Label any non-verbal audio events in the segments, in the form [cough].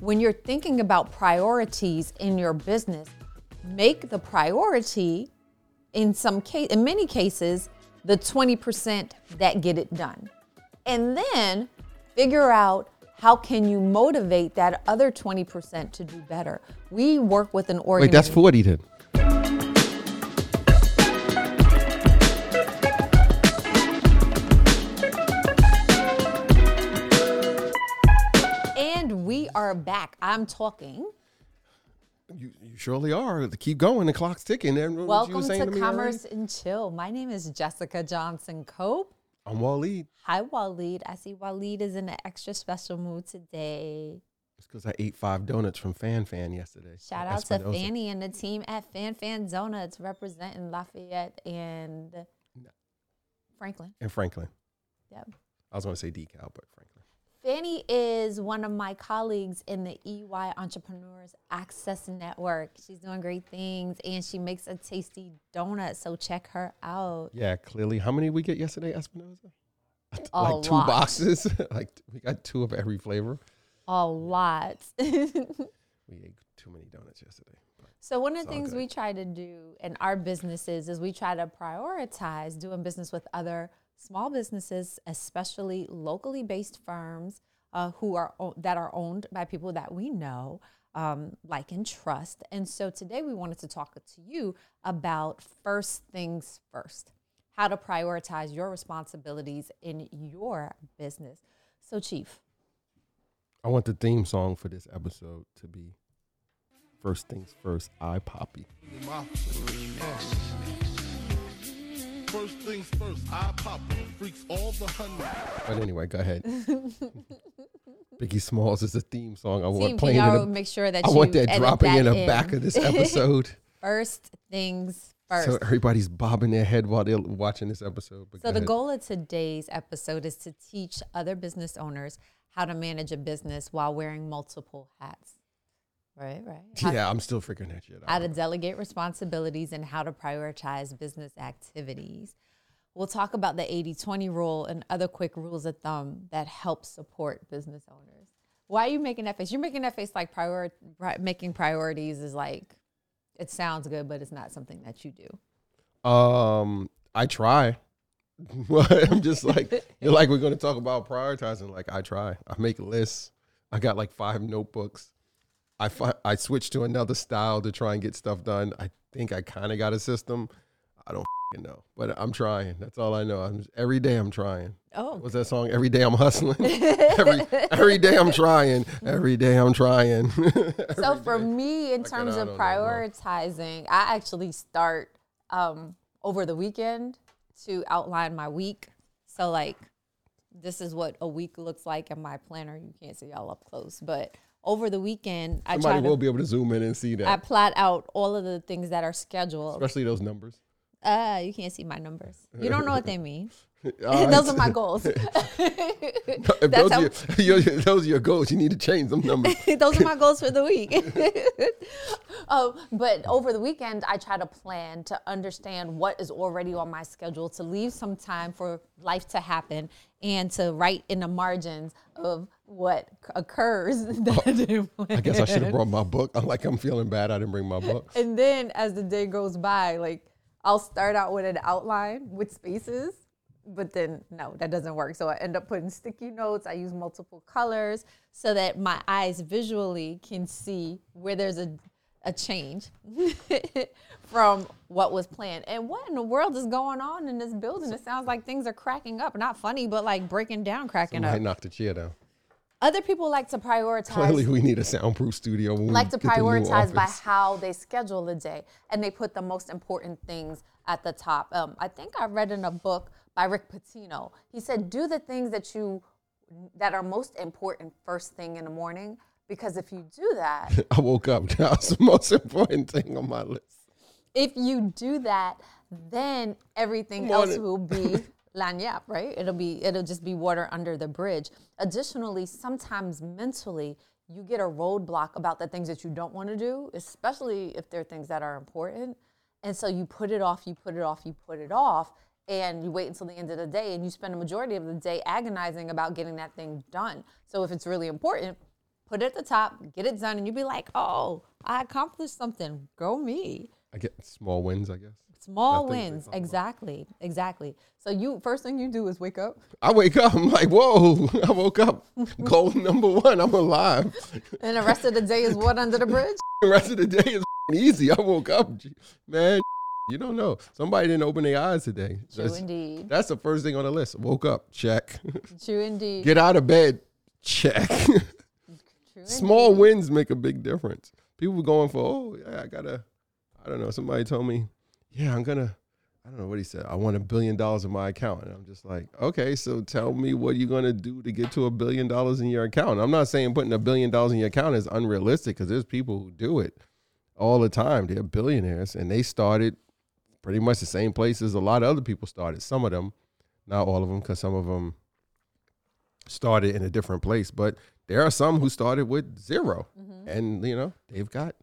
when you're thinking about priorities in your business, make the priority in some case in many cases the 20% that get it done. And then figure out how can you motivate that other 20% to do better. We work with an organization. Wait, that's 40 then. Back. I'm talking. You, you surely are. Keep going. The clock's ticking. And Welcome to me Commerce and Chill. My name is Jessica Johnson Cope. I'm Waleed. Hi, Waleed. I see Waleed is in an extra special mood today. It's because I ate five donuts from Fan Fan yesterday. Shout out to Fanny and the team at Fan Fan Zona. It's representing Lafayette and Franklin. And Franklin. Yep. I was going to say DeKalb, but Franklin. Fanny is one of my colleagues in the EY Entrepreneurs Access Network. She's doing great things and she makes a tasty donut. So check her out. Yeah, clearly. How many we get yesterday, Espinosa? A [laughs] like two lot. boxes. [laughs] like we got two of every flavor. A lot. [laughs] We ate too many donuts yesterday. So one of the things good. we try to do in our businesses is we try to prioritize doing business with other small businesses, especially locally based firms uh, who are o- that are owned by people that we know, um, like and trust. And so today we wanted to talk to you about first things first, how to prioritize your responsibilities in your business. So, Chief, I want the theme song for this episode to be First Things First, I Poppy. First things first, I pop freaks all the honey. But anyway, go ahead. [laughs] Biggie Smalls is the theme song. I want team, can playing in y'all the, make sure that I you want that edit dropping in the back of this [laughs] episode. First things first. so everybody's bobbing their head while they're watching this episode. But So go the ahead. goal of today's episode is to teach other business owners how to manage a business while wearing multiple hats. Right, right. [laughs] How, Yeah, I'm still figuring that shit how to delegate responsibilities and how to prioritize business activities. We'll talk about the 80-20 rule and other quick rules of thumb that help support business owners. Why are you making that face? You're making that face like prior, pri- making priorities is like it sounds good, but it's not something that you do. Um, I try. [laughs] I'm just like [laughs] you're like we're gonna talk about prioritizing. Like I try. I make lists. I got like five notebooks. I fi- I switched to another style to try and get stuff done. I think I kind of got a system. I don't fing know, but I'm trying. That's all I know. I'm every day I'm trying. Oh, What's that song? Every day I'm hustling. [laughs] every every day I'm trying. Every day I'm trying. [laughs] So for me, in Like, terms I of don't know, prioritizing, I actually start um, over the weekend to outline my week. So like, this is what a week looks like in my planner. You can't see y'all up close, but over the weekend, I Somebody try will to be able to zoom in and see that. I plot out all of the things that are scheduled. especially those numbers. Uh, you can't see my numbers. You don't know what they mean. [laughs] Right. [laughs] Those are my goals. [laughs] If those, how- are your, your- those are your goals, you need to change them numbers. Those are my goals for the week. oh, but over the weekend, I try to plan to understand what is already on my schedule, to leave some time for life to happen, and to write in the margins of what occurs. [laughs] that oh, I didn't I guess I should have brought my book. I'm like, I'm feeling bad. I didn't bring my book. [laughs] And then as the day goes by, like I'll start out with an outline with spaces, but then no, that doesn't work. So I end up putting sticky notes. I use multiple colors so that my eyes visually can see where there's a a change [laughs] from what was planned. And what in the world is going on in this building? It sounds like things are cracking up. Not funny, but like breaking down, cracking I up. I knocked the chair down. Other people like to prioritize Clearly, we need a soundproof studio. When like to prioritize by how they schedule the day and they put the most important things at the top. Um, I think I read in a book by Rick Pitino. He said, do the things that you that are most important first thing in the morning because if you do that, [laughs] I woke up. [laughs] That was the most important thing on my list. if you do that, then everything else will be [laughs] lagniappe, right? It'll be it'll just be water under the bridge. Additionally, sometimes mentally you get a roadblock about the things that you don't want to do, especially if they're things that are important. And so you put it off, you put it off, you put it off, and you wait until the end of the day and you spend a majority of the day agonizing about getting that thing done. So if it's really important, put it at the top, get it done, and you'd be like, oh, I accomplished something. Go me. I get small wins, I guess. Small Nothing wins. Exactly. Exactly. So you first thing you do is wake up. I wake up, I'm like, whoa, [laughs] I woke up. Goal [laughs] number one, I'm alive. [laughs] And the rest of the day is what under the bridge? The rest of the day is easy. I woke up, man. You don't know. Somebody didn't open their eyes today. True That's, indeed. that's the first thing on the list. Woke up, check. True indeed. Get out of bed, check. True Small wins make a big difference. People going for, oh, yeah, I gotta, I don't know. Somebody told me, yeah, I'm gonna, I don't know what he said. I want a billion dollars in my account. And I'm just like, okay, so tell me what you're gonna do to get to a billion dollars in your account. I'm not saying putting a billion dollars in your account is unrealistic because there's people who do it all the time. They're billionaires and they started pretty much the same place as a lot of other people started. Some of them, not all of them, because some of them started in a different place. But there are some who started with 0 mm-hmm. and you know they've got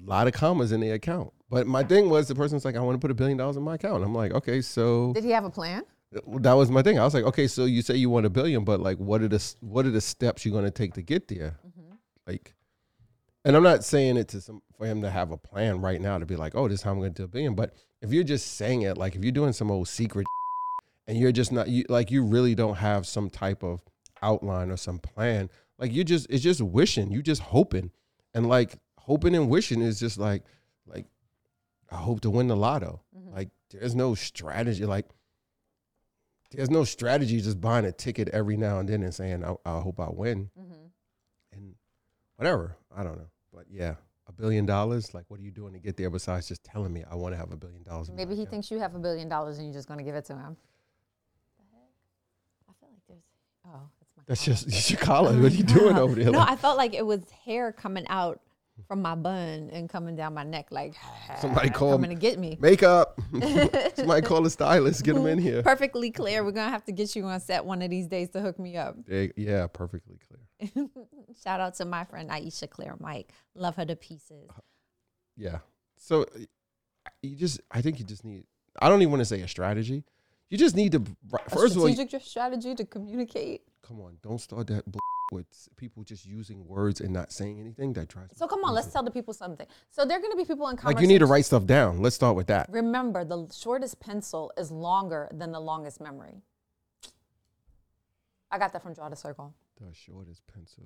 a lot of commas in their account. But my thing was the person's like, I want to put a billion dollars in my account. I'm like, okay, so Did he have a plan? Uh, that was my thing. I was like, okay, so you say you want a billion, but like, what are the what are the steps you're going to take to get there? Mm-hmm. Like, and I'm not saying it to some for him to have a plan right now to be like, oh, this is how I'm going to do a billion. But if you're just saying it, like if you're doing some old secret, [laughs] and you're just not you like you really don't have some type of outline or some plan, like you just it's just wishing, you just hoping, and like hoping and wishing is just like like I hope to win the lotto. Mm-hmm. Like there's no strategy. Like there's no strategy just buying a ticket every now and then and saying I, I hope I win mm-hmm. and whatever. I don't know, but yeah, a billion dollars. Like what are you doing to get there besides just telling me I want to have a billion dollars? Maybe he account? thinks you have a billion dollars and you're just going to give it to him. I feel like there's. Oh, that's my. that's collar. just it's [laughs] your collar. What are you [laughs] doing over there? No, Like, I felt like it was hair coming out from my bun and coming down my neck, like [laughs] Somebody call coming to get me. makeup. [laughs] Somebody call a stylist. Get them in here. Perfectly clear. We're gonna have to get you on set one of these days to hook me up. They- yeah, perfectly clear. [laughs] Shout out to my friend Aisha Claire Mike. Love her to pieces. Yeah. So you just, I think you just need. I don't even want to say a strategy. You just need to. A First of all, strategy to communicate. come on, don't start that bull with people just using words and not saying anything. That drives. me So come on, let's tell the people something. So there are going to be people in Like you need to write stuff down. Let's start with that. Remember, the shortest pencil is longer than the longest memory. I got that from Draw the Circle. The shortest pencil.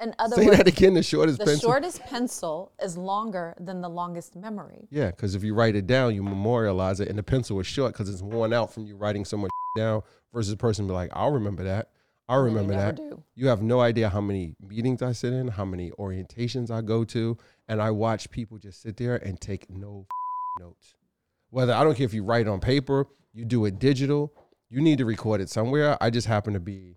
In other Say words, that again. The shortest the pencil. shortest pencil is longer than the longest memory. yeah, because if you write it down, you memorialize it, and the pencil is short because it's worn out from you writing so much [laughs] down. Versus a person be like, I'll remember that. I'll And then you remember that. do. You have no idea how many meetings I sit in, how many orientations I go to, and I watch people just sit there and take no notes. Whether I don't care if you write on paper, you do it digital, you need to record it somewhere. I just happen to be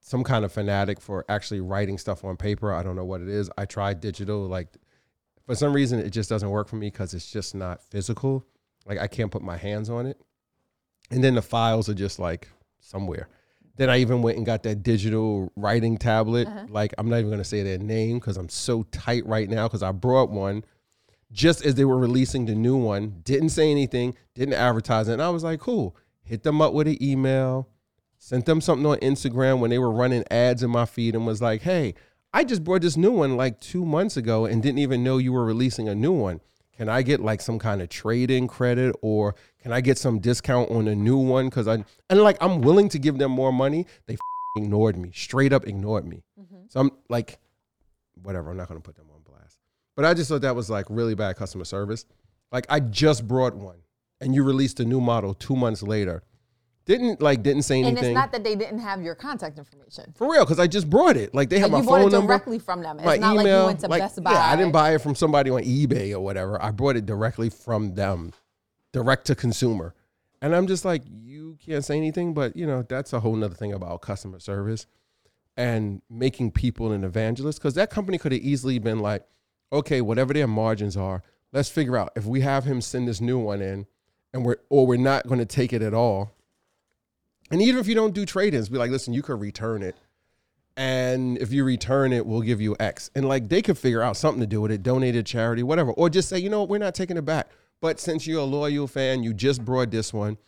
some kind of fanatic for actually writing stuff on paper. I don't know what it is. I tried digital, like for some reason it just doesn't work for me because it's just not physical. Like I can't put my hands on it. And then the files are just like somewhere. Then I even went and got that digital writing tablet. Uh-huh. Like I'm not even gonna say their name because I'm so tight right now because I brought one just as they were releasing the new one. Didn't say anything, didn't advertise it, and I was like, cool. Hit them up with an email, sent them something on Instagram when they were running ads in my feed, and was like, hey, I just bought this new one like two months ago and didn't even know you were releasing a new one. Can I get like some kind of trade-in credit or can I get some discount on a new one? Because I and like I'm willing to give them more money. They ignored me, straight up ignored me. Mm-hmm. So I'm like, whatever. I'm not gonna put them on blast. But I just thought that was like really bad customer service. Like I just brought one, and you released a new model two months later. Didn't like didn't say anything. And it's not that they didn't have your contact information. for real because I just brought it. Like they have my you bought phone it number, directly from them. It's my not email. like you went to like, Best Buy. Yeah, I didn't buy it from somebody on eBay or whatever. I bought it directly from them, direct to consumer. And I'm just like, you can't say anything, but you know that's a whole nother thing about customer service and making people an evangelist because that company could have easily been like, okay, whatever their margins are, let's figure out if we have him send this new one in, and we're or we're not going to take it at all. And even if you don't do trade-ins, be like, listen, you could return it. And if you return it, we'll give you X. And like they could figure out something to do with it, donate to charity, whatever. Or just say, you know what, we're not taking it back. But since you're a loyal fan, you just brought this one,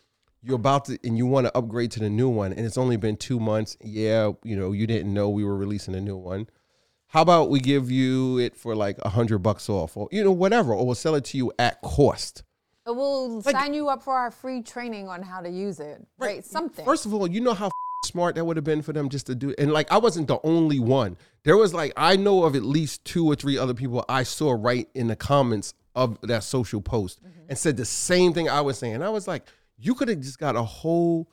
you're about to and you want to upgrade to the new one and it's only been two months yeah you know you didn't know we were releasing a new one how about we give you it for like a hundred bucks off or you know whatever or we'll sell it to you at cost We'll sign you up for our free training on how to use it. Right. Something. First of all, you know how smart that would have been for them just to do and like I wasn't the only one. There was like I know of at least two or three other people I saw right in the comments of that social post Mm-hmm. and said the same thing I was saying. I was like, you could have just got a whole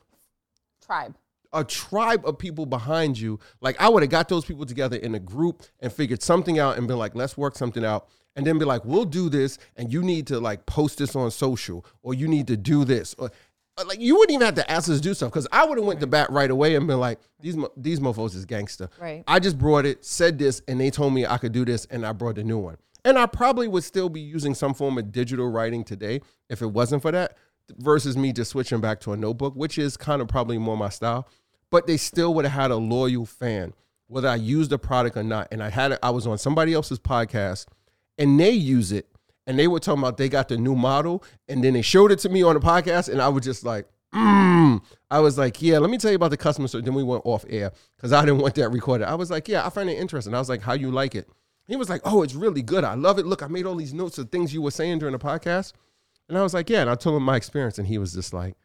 Tribe. a tribe of people behind you. Like I would have got those people together in a group and figured something out and been like, let's work something out. And then be like, we'll do this, and you need to like post this on social, or you need to do this, or uh, like you wouldn't even have to ask us to do stuff because I would have went to bat right away and been like, these these mofos is gangster. Right. I just brought it, said this, and they told me I could do this, and I brought a new one. And I probably would still be using some form of digital writing today if it wasn't for that, versus me just switching back to a notebook, which is kind of probably more my style. But they still would have had a loyal fan, whether I used the product or not. And I had it, I was on somebody else's podcast, and they use it, and they were talking about they got the new model, and then they showed it to me on the podcast, and I was just like, mm. I was like, yeah, let me tell you about the customer service. Then we went off air because I didn't want that recorded. I was like, yeah, I find it interesting. I was like, how you like it? He was like, oh, it's really good. I love it. Look, I made all these notes of things you were saying during the podcast. And I was like, yeah. And I told him my experience. And he was just like,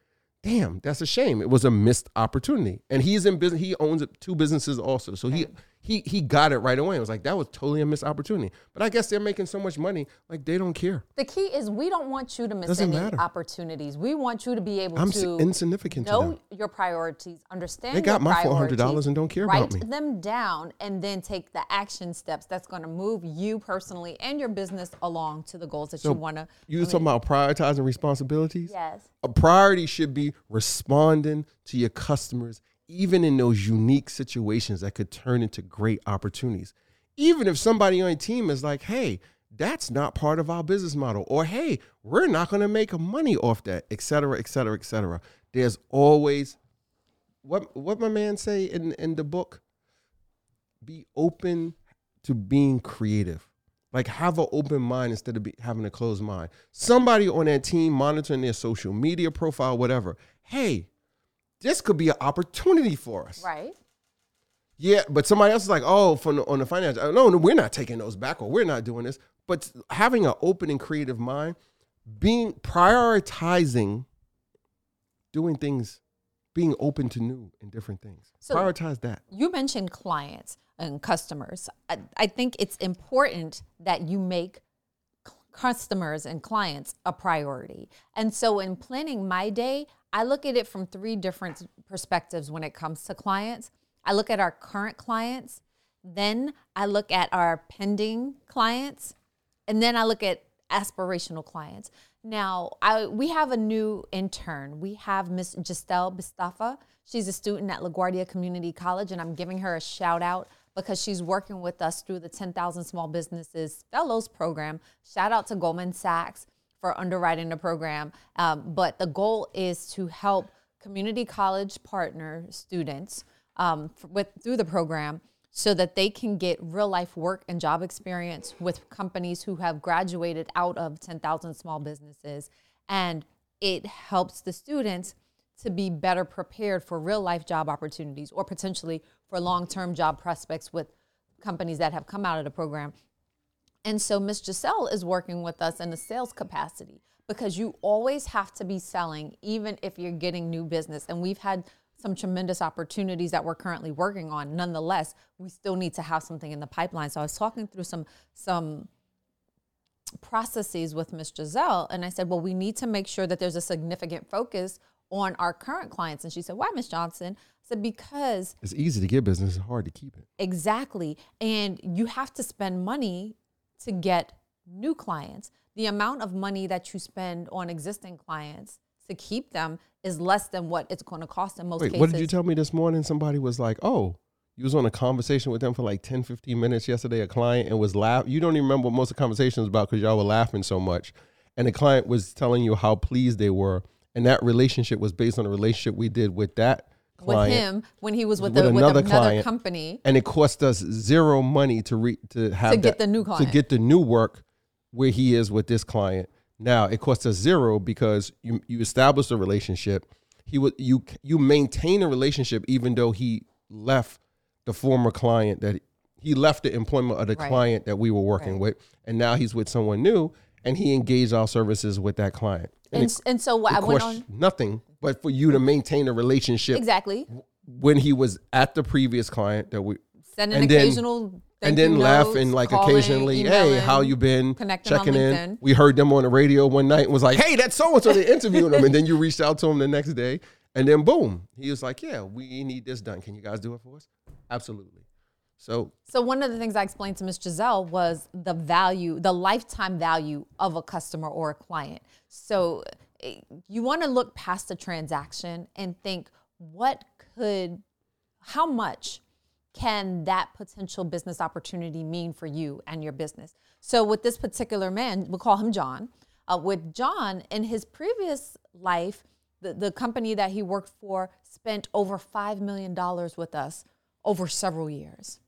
damn, that's a shame. It was a missed opportunity. And he's in business. He owns two businesses also. So he he he got it right away. I was like, that was totally a missed opportunity. But I guess they're making so much money, like they don't care. The key is we don't want you to miss Doesn't any matter. opportunities. We want you to be able I'm to insignificant know them. your priorities, understand They got my $400 and don't care about me. Write them down, and then take the action steps that's going to move you personally and your business along to the goals that you want to. You was talking about prioritizing responsibilities? Yes. A priority should be responding to your customers, even in those unique situations that could turn into great opportunities. Even if somebody on your team is like, hey, that's not part of our business model, or hey, we're not going to make money off that, et cetera, et cetera, et cetera. There's always what what my man say in in the book. Be open to being creative. Like have an open mind instead of be, having a closed mind. Somebody on that team monitoring their social media profile, whatever. Hey, this could be an opportunity for us. Right. Yeah, but somebody else is like, oh, from the, on the finance, uh, no, no, we're not taking those back, or we're not doing this. But having an open and creative mind, being prioritizing, doing things, being open to new and different things. So- Prioritize that. You mentioned clients and customers. I, I think it's important that you make customers and clients a priority. And so, in planning my day, I look at it from three different perspectives when it comes to clients. I look at our current clients, then I look at our pending clients, and then I look at aspirational clients. Now, I we have a new intern. We have Miss Giselle Bistafa. She's a student at LaGuardia Community College, and I'm giving her a shout out because she's working with us through the 10,000 Small Businesses Fellows Program. Shout out to Goldman Sachs for underwriting the program. Um, but the goal is to help community college partner students um, with through the program so that they can get real life work and job experience with companies who have graduated out of 10,000 small businesses. And it helps the students to be better prepared for real life job opportunities or potentially for long term job prospects with companies that have come out of the program. And so Miss Giselle is working with us in a sales capacity because you always have to be selling, even if you're getting new business. And we've had some tremendous opportunities that we're currently working on. Nonetheless, we still need to have something in the pipeline. So I was talking through some some processes with Miss Giselle, and I said, well, we need to make sure that there's a significant focus on our current clients. And she said, why, Miss Johnson? I said, because It's easy to get business, it's hard to keep it. Exactly. And you have to spend money to get new clients. The amount of money that you spend on existing clients to keep them is less than what it's going to cost in most Wait, cases. what did you tell me this morning? Somebody was like, oh, you was on a conversation with them for like 10, 15 minutes yesterday, a client, and was laugh. You don't even remember what most of the conversation was about because y'all were laughing so much. And the client was telling you how pleased they were. And that relationship was based on a relationship we did with that client, with him when he was with, with the, with another another client. company? and it cost us zero money to re, to have To get the new to get the new work where he is with this client. Now it costs us zero because you you established a relationship. he would you you maintain a relationship even though he left the former client that he left the employment of the Right. client that we were working Right. with, and now he's with someone new, and he engaged our services with that client. And, it, and so what I went on nothing, but for you to maintain a relationship exactly. when he was at the previous client that we Send an and then- occasional and then you laugh notes, and like calling, occasionally, hey, how you been? Checking in. We heard them on the radio one night and was like, hey, that's so and so. They interviewed him, and then you reached out to him the next day, and then boom, he was like, yeah, we need this done. Can you guys do it for us? Absolutely. So So one of the things I explained to Ms. Giselle was the value, the lifetime value of a customer or a client. So eh, you want to look past the transaction and think, what could, how much can that potential business opportunity mean for you and your business? So with this particular man, we'll call him John. Uh, with John, in his previous life, the, the company that he worked for spent over $5 million with us over several years.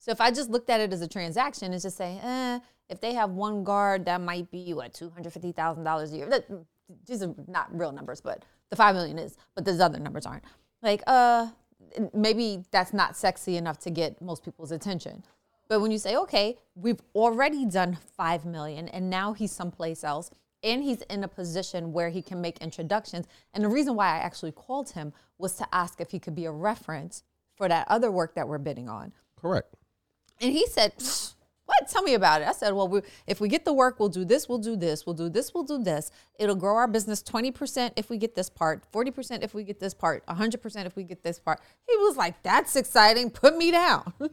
So if I just looked at it as a transaction, it's just saying, eh, if they have one guard, that might be what two hundred fifty thousand dollars a year. That, these are not real numbers, but the five million is. But those other numbers aren't. Like, uh, maybe that's not sexy enough to get most people's attention. But when you say, okay, we've already done five million, and now he's someplace else, and he's in a position where he can make introductions. And the reason why I actually called him was to ask if he could be a reference for that other work that we're bidding on. correct. And he said, What? Tell me about it. I said, Well, we, if we get the work, we'll do this, we'll do this, we'll do this, we'll do this. It'll grow our business 20% if we get this part, 40% if we get this part, 100% if we get this part. He was like, That's exciting. Put me down. [laughs]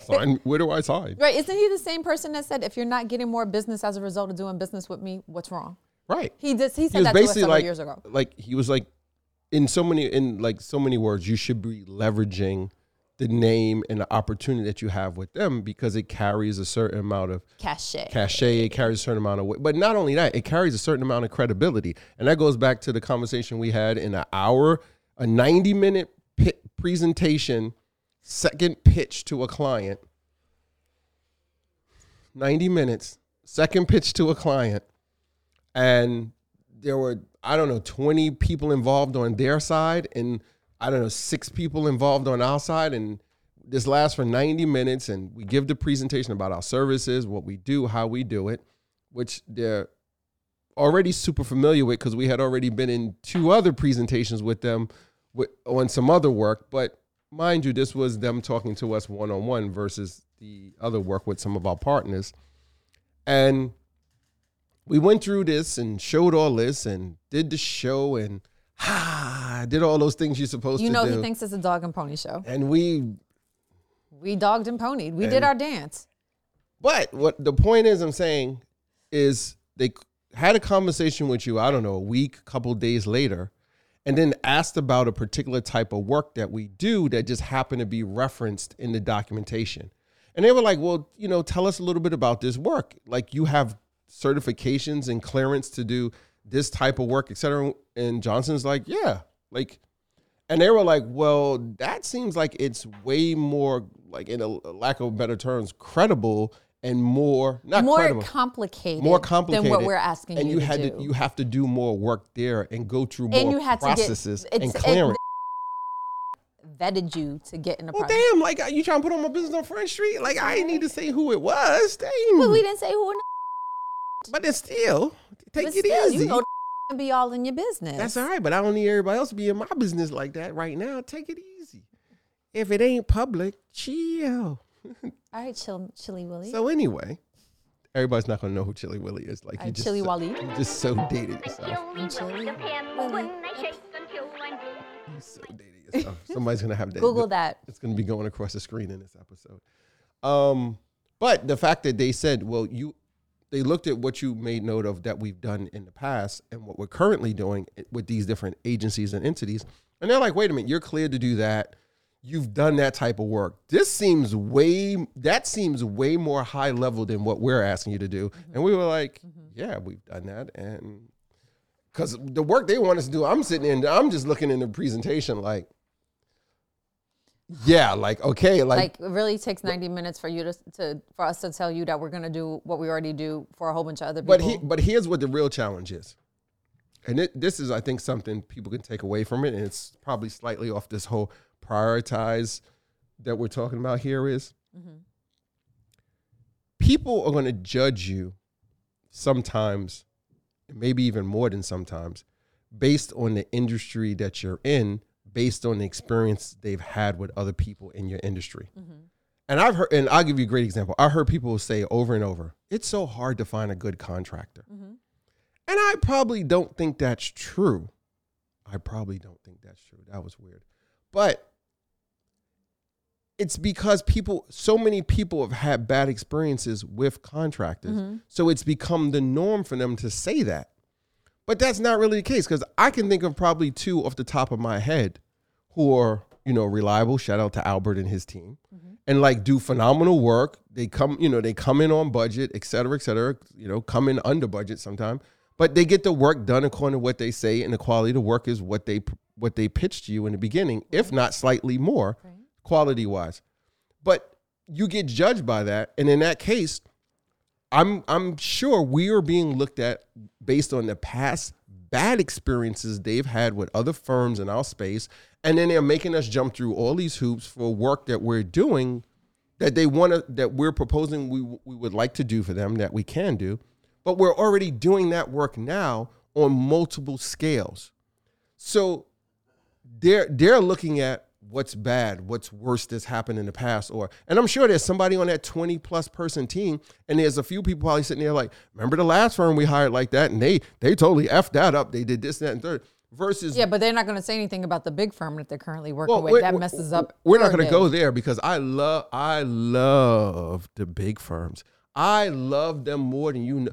Sign, where do I sign? right. Isn't he the same person that said, If you're not getting more business as a result of doing business with me, what's wrong? Right. He just he He said was that to us several like, years ago. like he was like, in so many, in like so many words, you should be leveraging the name and the opportunity that you have with them because it carries a certain amount of Cachet. cachet. It carries a certain amount of weight, but not only that, it carries a certain amount of credibility, and that goes back to the conversation we had in an hour, a ninety-minute pi- presentation, second pitch to a client. Ninety minutes, second pitch to a client, and there were I don't know twenty people involved on their side, and I don't know six people involved on our side, and this lasts for 90 minutes and we give the presentation about our services, what we do, how we do it, which they're already super familiar with because we had already been in two other presentations with them with, on some other work. But mind you, this was them talking to us one on one versus the other work with some of our partners. And we went through this and showed all this and did the show and ah, [sighs] did all those things you're supposed You to do. You know he thinks it's a dog and pony show. and we We dogged and ponied. We did our dance. But what the point is, I'm saying, is they had a conversation with you. I don't know, a week, couple days later, and then asked about a particular type of work that we do that just happened to be referenced in the documentation. And they were like, "Well, you know, tell us a little bit about this work. Like, you have certifications and clearance to do this type of work, et cetera." And Johnson's like, "Yeah, like." And they were like, well, that seems like it's way more, like in a lack of better terms, credible and more, not More credible, complicated, more complicated than what we're asking and you, you, to had do. to, you have to do more work there and go through more and you had processes to get and clearance. vetted you to get in the well, damn, like you trying to put on my business on Front Street? Like I didn't need to say who it was. Damn. But we didn't say who. In But it's still take but it still, easy. You know, [laughs] and be all in your business. That's all right, but I don't need everybody else to be in my business like that right now. Take it easy. If it ain't public, chill. [laughs] All right, chill, Chilly Willy. So anyway, everybody's not gonna know who Chilly Willy is. Like All you right, just Chili so, Wally. you just so dated yourself. Chilly Willy. You so dated yourself. [laughs] Somebody's gonna have that. Google that. It's gonna be going across the screen in this episode. Um, but the fact that they said, well, you, they looked at what you made note of that we've done in the past and what we're currently doing with these different agencies and entities, and they're like, wait a minute, you're clear to do that. You've done that type of work. This seems way that seems way more high level than what we're asking you to do. Mm-hmm. And we were like, mm-hmm. yeah, we've done that, and because the work they want us to do, I'm sitting in, I'm just looking in the presentation like, yeah, like okay, like, Like it really takes 90 minutes for you to, to for us to tell you that we're gonna do what we already do for a whole bunch of other people. but he, but here's what the real challenge is. and it, this is, I think, something people can take away from it, and it's probably slightly off this whole prioritize that we're talking about here is mm-hmm. people are going to judge you sometimes, maybe even more than sometimes, based on the industry that you're in, based on the experience they've had with other people in your industry. Mm-hmm. And I've heard, and I'll give you a great example. I heard people say over and over, it's so hard to find a good contractor. Mm-hmm. And I probably don't think that's true. I probably don't think that's true. That was weird. But it's because people, so many people have had bad experiences with contractors. Mm-hmm. So it's become the norm for them to say that. But that's not really the case because I can think of probably two off the top of my head who are, you know, reliable. Shout out to Albert and his team. Mm-hmm. And like do phenomenal work. They come, you know, they come in on budget, et cetera, et cetera, you know, come in under budget sometime. But they get the work done according to what they say, and the quality of the work is what they what they pitched you in the beginning, if not slightly more quality wise. But you get judged by that, and in that case, I'm I'm sure we are being looked at based on the past bad experiences they've had with other firms in our space, and then they're making us jump through all these hoops for work that we're doing that they want to that we're proposing we we would like to do for them that we can do, but we're already doing that work now on multiple scales. So they're they're looking at what's bad, what's worse that's happened in the past, or and I'm sure there's somebody on that 20 plus person team, and there's a few people probably sitting there like, remember the last firm we hired like that, and they they totally effed that up. They did this, that, and third. Versus Yeah, but they're not going to say anything about the big firm that they're currently working well, with. That messes up. We're not going to go there because I love I love the big firms. I love them more than you know.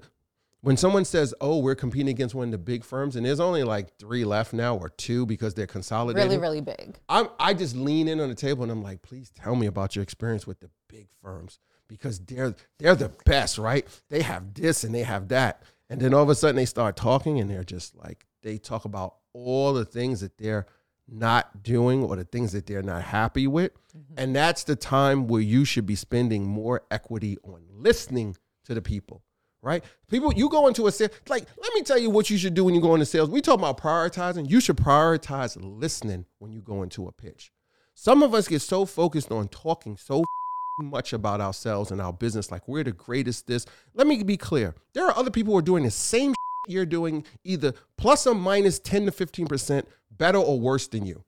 When someone says, "Oh, we're competing against one of the big firms," and there's only like three left now or two because they're consolidating. Really, really big. I'm, I just lean in on the table and I'm like, please tell me about your experience with the big firms because they're they're the best, right? They have this and they have that, and then all of a sudden they start talking and they're just like they talk about all the things that they're not doing or the things that they're not happy with, mm-hmm. and that's the time where you should be spending more equity on listening to the people. Right? People, you go into a sales, like, let me tell you what you should do when you go into sales. We talk about prioritizing. You should prioritize listening when you go into a pitch. Some of us get so focused on talking so [laughs] much about ourselves and our business, like we're the greatest this. Let me be clear. There are other people who are doing the same you're doing, either plus or minus 10 to 15% better or worse than you.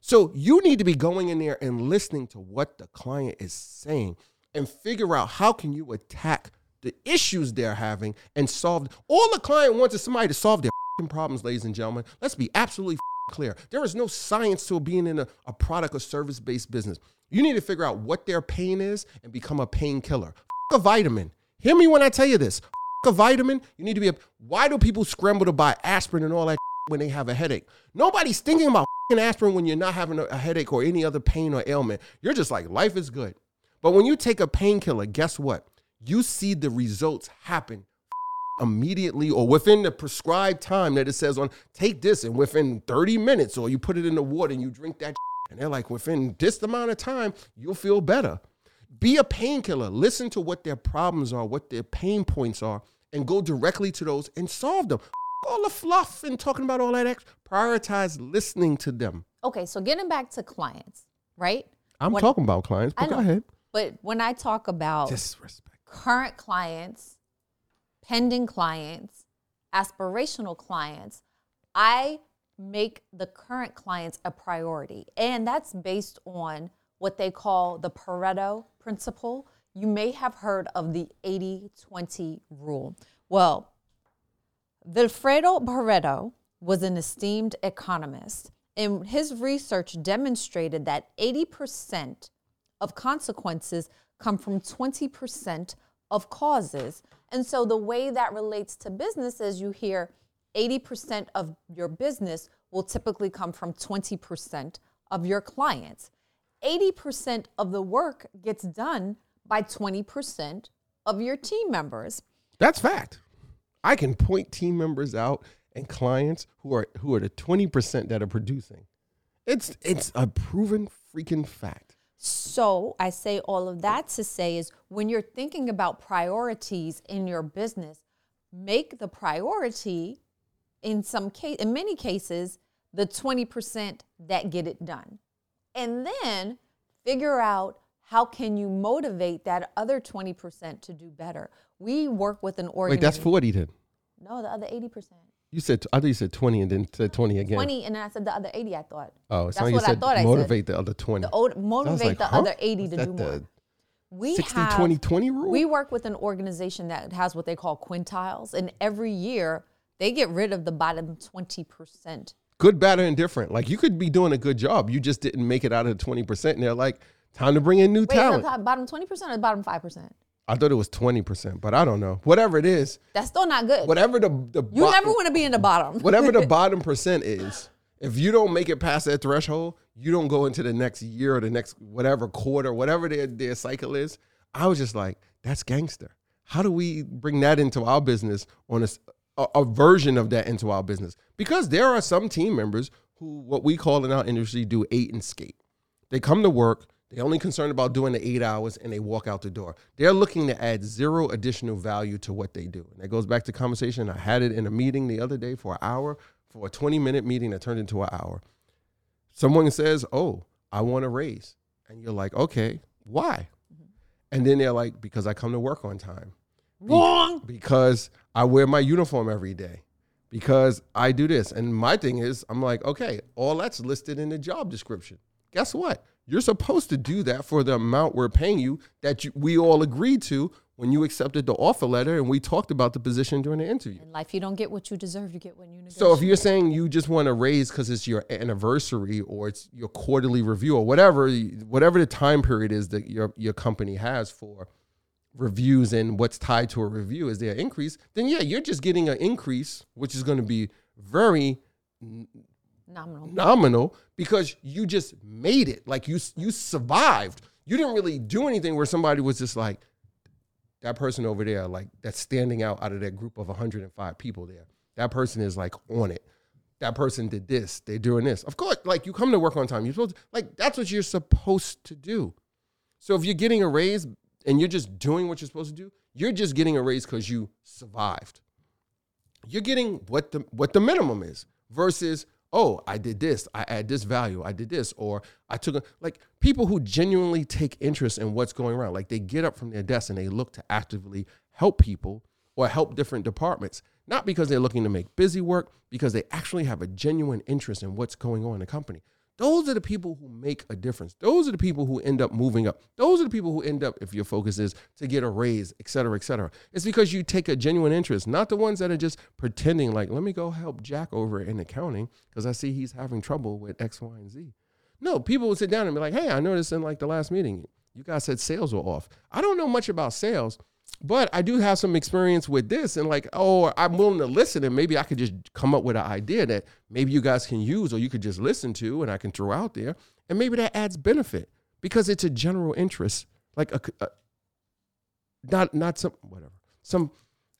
So you need to be going in there and listening to what the client is saying and figure out how can you attack the issues they're having and solve all the client wants is somebody to solve their problems, ladies and gentlemen. Let's be absolutely clear. There is no science to being in a, a product or service based business. You need to figure out what their pain is and become a painkiller. F- a vitamin. Hear me when I tell you this. A vitamin. You need to be a. Why do people scramble to buy aspirin and all that [laughs] when they have a headache? Nobody's thinking about [laughs] aspirin when you're not having a headache or any other pain or ailment. You're just like, life is good. But when you take a painkiller, guess what? You see the results happen [laughs] immediately or within the prescribed time that it says on take this and within 30 minutes or you put it in the water and you drink that and they're like within this amount of time you'll feel better be a painkiller listen to what their problems are what their pain points are and go directly to those and solve them all the fluff and talking about all that extra prioritize listening to them Okay, so getting back to clients, right? i'm When- talking about clients but go ahead But when I talk about disrespect current clients, pending clients, aspirational clients, I make the current clients a priority. And that's based on what they call the Pareto principle. You may have heard of the 80 20 rule. Well, Vilfredo Pareto was an esteemed economist, and his research demonstrated that 80% of consequences come from 20% of causes. And so the way that relates to business is you hear 80% of your business will typically come from 20% of your clients. 80% of the work gets done by 20% of your team members. That's fact. I can point team members out and clients who are who are the 20% that are producing. It's it's a proven freaking fact. So I say all of that to say is when you're thinking about priorities in your business, make the priority in some case, in many cases, the 20% that get it done. And then figure out how can you motivate that other 20% to do better. We work with an organization. Wait, that's 40 then. No, the other 80%. You said, I thought you said 20 and then said 20 again. 20 and then I said the other 80 I thought. Oh, That's so you what I thought I said. motivate the other 20. The old, motivate like, the huh? other 80 Is to do more. We 60, have 20, 20 rule? We work with an organization that has what they call quintiles, and every year they get rid of the bottom 20%. good, bad, or indifferent. Like you could be doing a good job. You just didn't make it out of the 20%. And they're like, time to bring in new Wait, talent. top- bottom 20% or bottom 5%? I thought it was 20%, but I don't know. Whatever it is, That's still not good. whatever the, the you bo- never want to be in the bottom. whatever the [laughs] bottom percent is, if you don't make it past that threshold, you don't go into the next year or the next whatever quarter, whatever their, their cycle is. I was just like, that's gangster. How do we bring that into our business on a a version of that into our business? Because there are some team members who, what we call in our industry, do eight and skate. They come to work, they're only concerned about doing the eight hours and they walk out the door. They're looking to add zero additional value to what they do. And that goes back to conversation. I had it in a meeting the other day for an hour, for a 20 minute meeting that turned into an hour. Someone says, Oh, I want a raise. And you're like, Okay, why? Mm-hmm. And then they're like, Because I come to work on time. Wrong. Because I wear my uniform every day. Because I do this. And my thing is, I'm like, okay, all that's listed in the job description. Guess what? You're supposed to do that for the amount we're paying you that you, we all agreed to when you accepted the offer letter and we talked about the position during the interview. In life, you don't get what you deserve. You get what you negotiate. So if you're saying you just want to raise because it's your anniversary or it's your quarterly review or whatever, whatever the time period is that your your company has for reviews and what's tied to a review is their increase, then yeah, you're just getting an increase, which is going to be very nominal. nominal because you just made it. Like you you survived. You didn't really do anything where somebody was just like that person over there, like that's standing out out of that group of 105 people there. That person is like on it. That person did this. They're doing this. Of course, like you come to work on time. You're supposed to, like that's what you're supposed to do. So if you're getting a raise and you're just doing what you're supposed to do, you're just getting a raise because you survived you're getting what the what the minimum is versus oh i did this i add this value i did this or i took a, like people who genuinely take interest in what's going around like they get up from their desk and they look to actively help people or help different departments not because they're looking to make busy work because they actually have a genuine interest in what's going on in the company those are the people who make a difference. Those are the people who end up moving up. Those are the people who end up, if your focus is to get a raise, et cetera, et cetera. It's because you take a genuine interest, not the ones that are just pretending like, let me go help Jack over in accounting because I see he's having trouble with X, Y, and Z. No, people would sit down and be like, hey, I noticed in like the last meeting, you guys said sales were off. I don't know much about sales, but I do have some experience with this. And like, oh, I'm willing to listen. And maybe I could just come up with an idea that maybe you guys can use or you could just listen to and I can throw out there. And maybe that adds benefit because it's a general interest. Like a, a not not some whatever. Some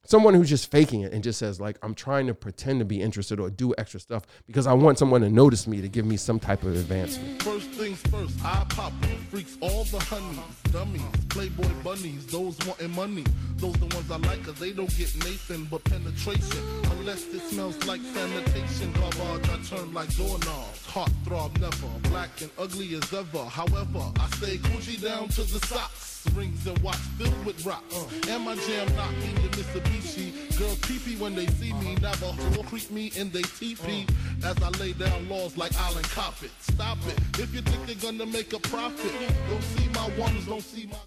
someone who's just faking it and just says like I'm trying to pretend to be interested or do extra stuff because I want someone to notice me to give me some type of advancement. First things first, I pop freaks all the honeys, dummies, playboy bunnies, those wanting money. Those the ones I like cause they don't get Nathan but penetration. Unless it smells like sanitation, garbage I turn like doorknobs. Heart throb never, black and ugly as ever. However, I stay Coogi down to the socks. Rings and watch filled with rocks. Uh, and my jam knocking the Mitsubishi. Girls pee when they see me. Uh-huh. Never will creep me in they teepee. Uh-huh. As I lay down laws like Island Coppet. Stop it. If you think they're gonna make a profit, don't see my ones, don't see my.